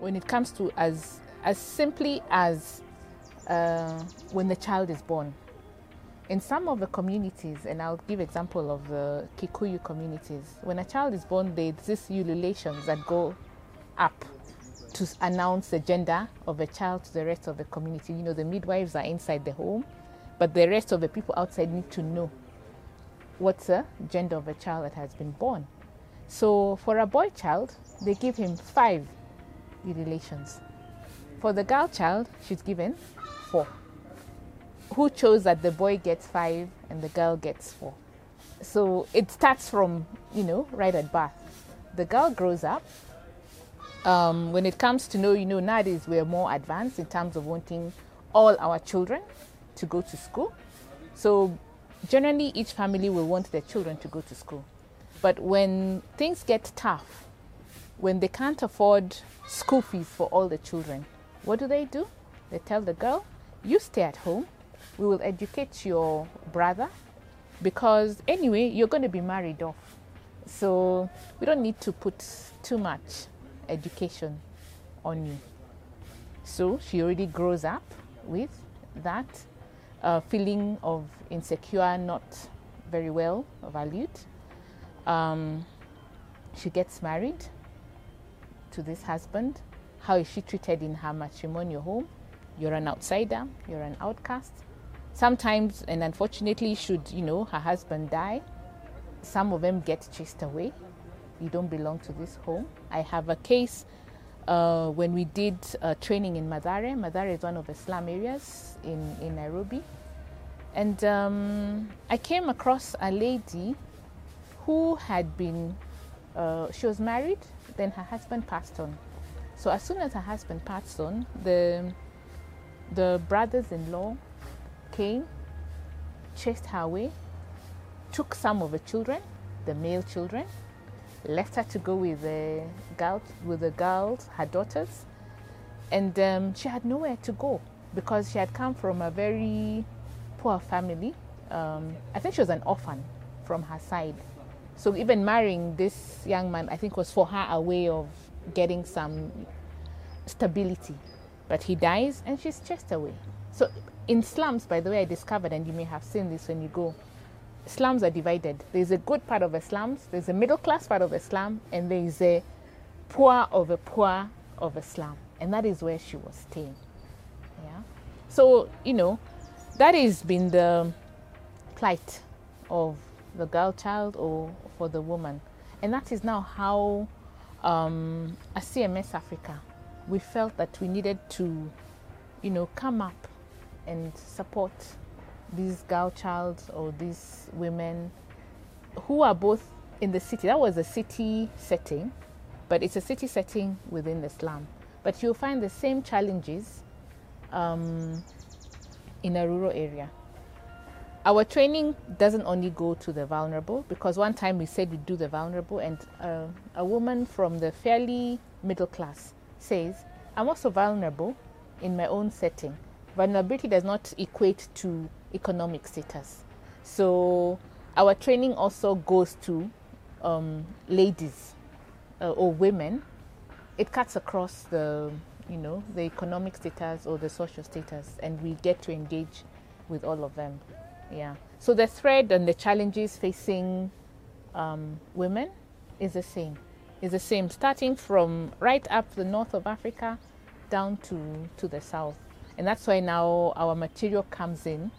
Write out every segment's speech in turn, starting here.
when it comes to as as simply as uh, when the child is born. In some of the communities, and I'll give example of the Kikuyu communities, when a child is born, there's these ululations that go up to announce the gender of a child to the rest of the community. You know, the midwives are inside the home, but the rest of the people outside need to know what's the gender of a child that has been born. So for a boy child, they give him five ululations. For the girl child, she's given four. Who chose that the boy gets five and the girl gets four? So it starts from, you know, right at birth. The girl grows up. Um, when it comes to know, you know, nowadays we're more advanced in terms of wanting all our children to go to school. So generally, each family will want their children to go to school. But when things get tough, when they can't afford school fees for all the children, what do they do? They tell the girl, You stay at home, we will educate your brother because anyway, you're going to be married off. So we don't need to put too much education on you. So she already grows up with that uh, feeling of insecure, not very well valued. Um, she gets married to this husband. How is she treated in her matrimonial home? You're an outsider, you're an outcast. Sometimes, and unfortunately, should you know her husband die, some of them get chased away. You don't belong to this home. I have a case uh, when we did uh, training in Mathare. Mathare is one of the slum areas in, in Nairobi. And um, I came across a lady who had been, uh, she was married, then her husband passed on. So as soon as her husband passed on, the, the brothers in law came, chased her away, took some of the children, the male children, left her to go with the girl, with the girls, her daughters, and um, she had nowhere to go because she had come from a very poor family. Um, I think she was an orphan from her side. So even marrying this young man, I think, was for her a way of getting some stability. But he dies and she's chased away. So in slums, by the way, I discovered, and you may have seen this when you go, slums are divided. There's a good part of the slums, there's a middle class part of the slum, and there's a poor of a poor of a slum. And that is where she was staying. Yeah. So, you know, that has been the plight of the girl child or for the woman. And that is now how, um, as CMS Africa, we felt that we needed to, you know, come up and support these girl child or these women who are both in the city. That was a city setting, but it's a city setting within the slum. But you'll find the same challenges um, in a rural area. Our training doesn't only go to the vulnerable because one time we said we do the vulnerable, and uh, a woman from the fairly middle class says, I'm also vulnerable in my own setting. Vulnerability does not equate to economic status. So our training also goes to um, ladies uh, or women. It cuts across the, you know, the economic status or the social status, and we get to engage with all of them. Yeah. So the thread and the challenges facing um, women is the same. Is the same, starting from right up the north of Africa down to, to the south. And that's why now our material comes in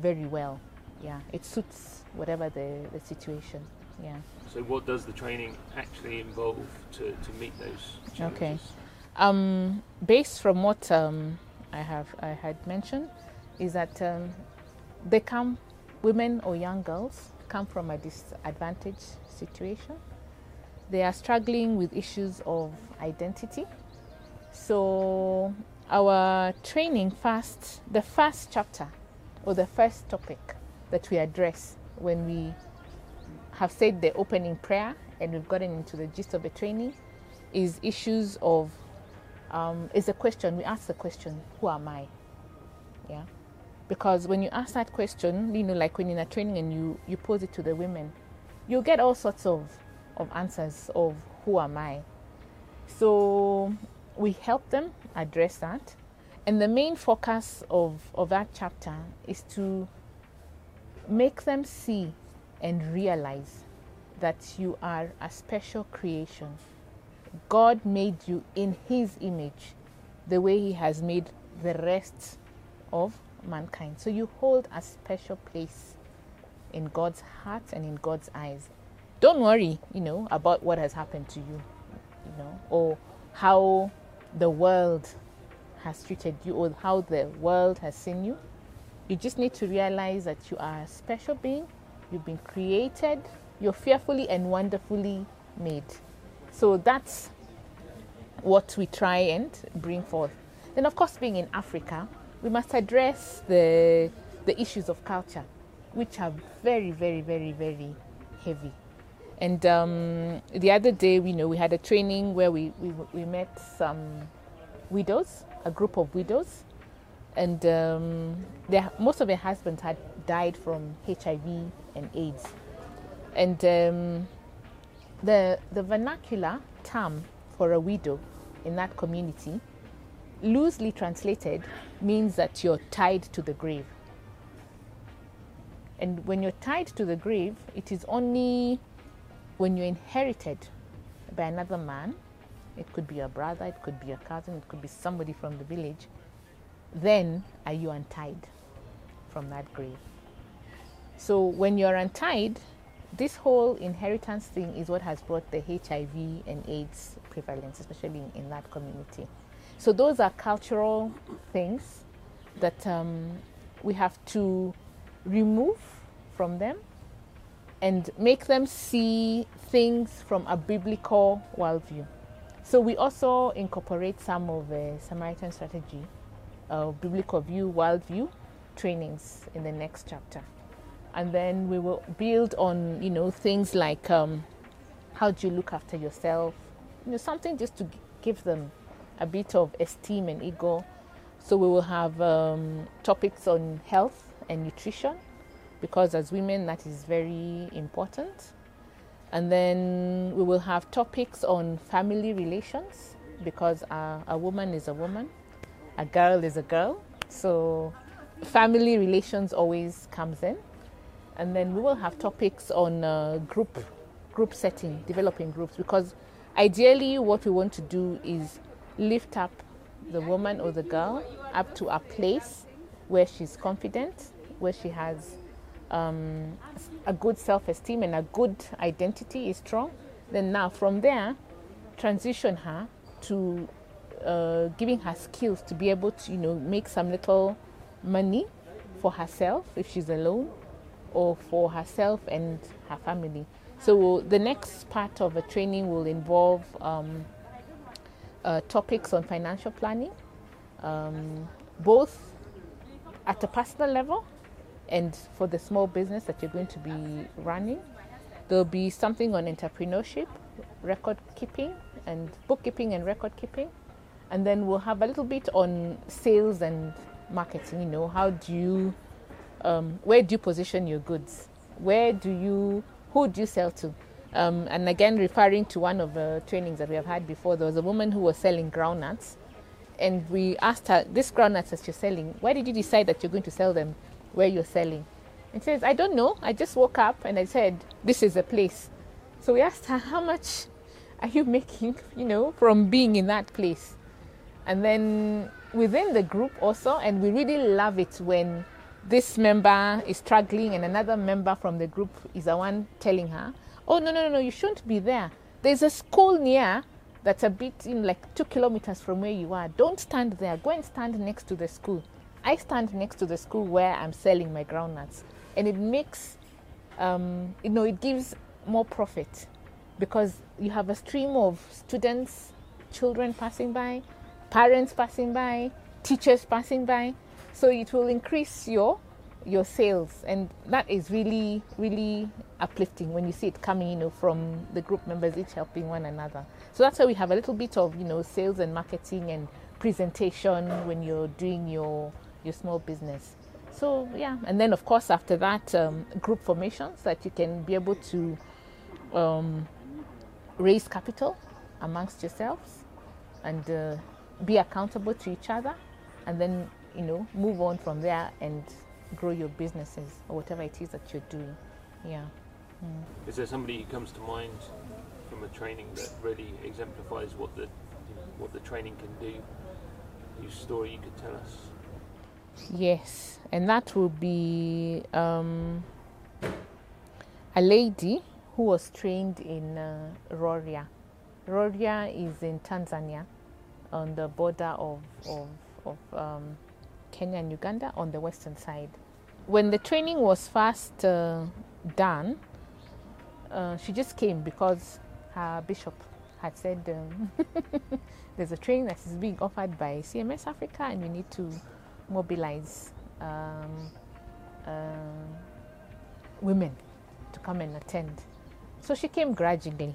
very well. Yeah, it suits whatever the, the situation. Yeah. So, what does the training actually involve to, to meet those challenges? Okay. Um, based from what um, I have I had mentioned, is that um, they come, women or young girls come from a disadvantaged situation. They are struggling with issues of identity. So our training first, the first chapter or the first topic that we address when we have said the opening prayer and we've gotten into the gist of the training is issues of um, is a question we ask the question who am i yeah because when you ask that question you know like when you're in a training and you you pose it to the women you get all sorts of of answers of who am i so we help them address that. And the main focus of, of that chapter is to make them see and realize that you are a special creation. God made you in His image, the way He has made the rest of mankind. So you hold a special place in God's heart and in God's eyes. Don't worry, you know, about what has happened to you, you know, or how the world has treated you or how the world has seen you. You just need to realize that you are a special being. You've been created. You're fearfully and wonderfully made. So that's what we try and bring forth. Then, of course, being in Africa, we must address the, the issues of culture, which are very, very, very, very heavy. And um, the other day, we know we had a training where we, we, we met some widows, a group of widows, and um, most of their husbands had died from HIV and AIDS. And um, the, the vernacular term for a widow in that community, loosely translated, means that you're tied to the grave. And when you're tied to the grave, it is only when you're inherited by another man, it could be a brother, it could be a cousin, it could be somebody from the village, then are you untied from that grave. So when you're untied, this whole inheritance thing is what has brought the HIV and AIDS prevalence, especially in, in that community. So those are cultural things that um, we have to remove from them and make them see things from a biblical worldview. So we also incorporate some of the Samaritan strategy, uh, biblical view, worldview trainings in the next chapter and then we will build on you know things like um, how do you look after yourself you know something just to give them a bit of esteem and ego. So we will have um, topics on health and nutrition because as women that is very important. And then we will have topics on family relations because a, a woman is a woman a girl is a girl. So family relations always comes in. And then we will have topics on uh, group group setting, developing groups, because ideally what we want to do is lift up the woman or the girl up to a place where she's confident, where she has um, a good self-esteem and a good identity is strong. Then now from there, transition her to uh, giving her skills to be able to, you know, make some little money for herself if she's alone or for herself and her family. So the next part of the training will involve um, uh, topics on financial planning, um, both at a personal level and for the small business that you're going to be running. There'll be something on entrepreneurship, record keeping, and bookkeeping and record keeping. And then we'll have a little bit on sales and marketing. You know, how do you um, where do you position your goods? Where do you, who do you sell to? Um, and again, referring to one of the trainings that we have had before, there was a woman who was selling groundnuts, and we asked her, "This groundnuts that you're selling, why did you decide that you're going to sell them where you're selling?" And she says, "I don't know. I just woke up and I said this is a place." So we asked her, "How much are you making, you know, from being in that place?" And then within the group also, and we really love it when this member is struggling and another member from the group is the one telling her, oh, no, no, no, you shouldn't be there. There's a school near that's a bit in like two kilometers from where you are. Don't stand there. Go and stand next to the school. I stand next to the school where I'm selling my groundnuts. And it makes, um, you know, it gives more profit because you have a stream of students, children passing by, parents passing by, teachers passing by. So it will increase your your sales. And that is really really uplifting when you see it coming you know from the group members each helping one another. So that's why we have a little bit of you know sales and marketing and presentation when you're doing your your small business. So yeah. And then of course after that um, group formations that you can be able to um, raise capital amongst yourselves and uh, be accountable to each other, and then you know move on from there and grow your businesses or whatever it is that you're doing. Yeah. Mm. Is there somebody who comes to mind from a training that really exemplifies what the what the training can do? Whose story you could tell us? Yes, and that will be um, a lady who was trained in uh, Rorya. Rorya is in Tanzania, on the border of of, of um, Kenya and Uganda on the western side. When the training was first uh, done, uh, she just came because her bishop had said um, there's a training that is being offered by CMS Africa and you need to mobilize um, uh, women to come and attend. So she came grudgingly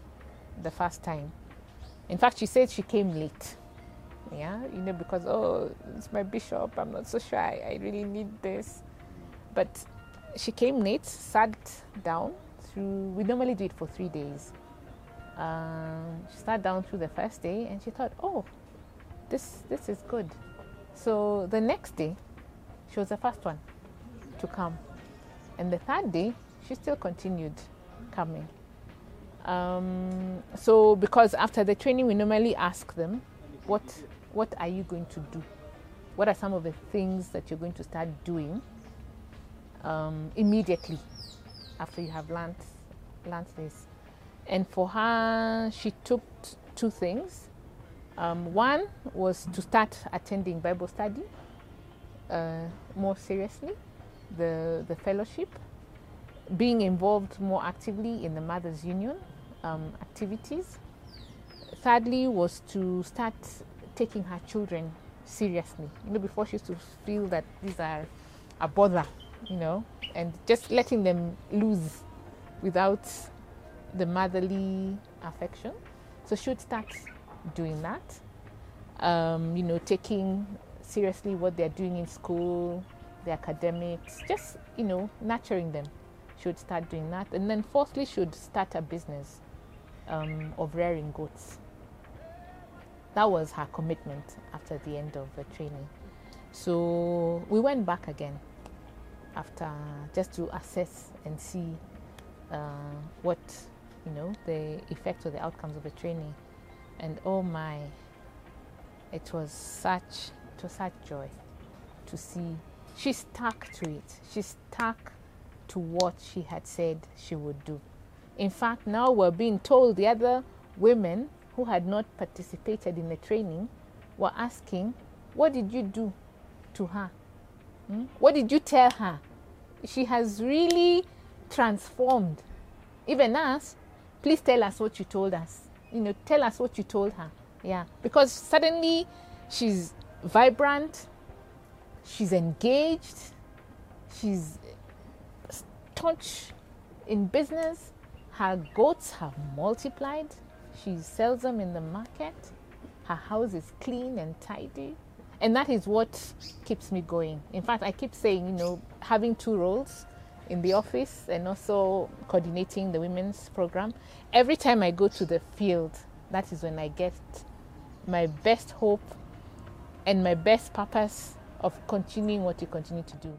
the first time. In fact, she said she came late. Yeah, you know, because, oh, it's my bishop, I'm not so sure I really need this. But she came late, sat down through, we normally do it for three days. Um, she sat down through the first day and she thought, oh, this, this is good. So the next day, she was the first one to come. And the third day, she still continued coming. Um, so, because after the training, we normally ask them, what, what are you going to do? What are some of the things that you're going to start doing um, immediately after you have learned, learned this? And for her, she took two things. Um, one was to start attending Bible study uh, more seriously, the, the fellowship, being involved more actively in the Mothers Union um, activities. Thirdly, was to start taking her children seriously. You know, before she used to feel that these are a bother, you know, and just letting them loose without the motherly affection. So she would start doing that. Um, you know, taking seriously what they're doing in school, the academics, just, you know, nurturing them. She would start doing that. And then, fourthly, she would start a business um, of rearing goats. That was her commitment after the end of the training. So we went back again after just to assess and see uh, what you know the effects or the outcomes of the training. And oh my, it was such it was such joy to see. She stuck to it. She stuck to what she had said she would do. In fact, now we're being told the other women who had not participated in the training were asking, What did you do to her? Hmm? What did you tell her? She has really transformed. Even us, please tell us what you told us. You know, tell us what you told her. Yeah, because suddenly she's vibrant, she's engaged, she's staunch in business, her goats have multiplied. She sells them in the market. Her house is clean and tidy. And that is what keeps me going. In fact, I keep saying, you know, having two roles in the office and also coordinating the women's program. Every time I go to the field, that is when I get my best hope and my best purpose of continuing what you continue to do.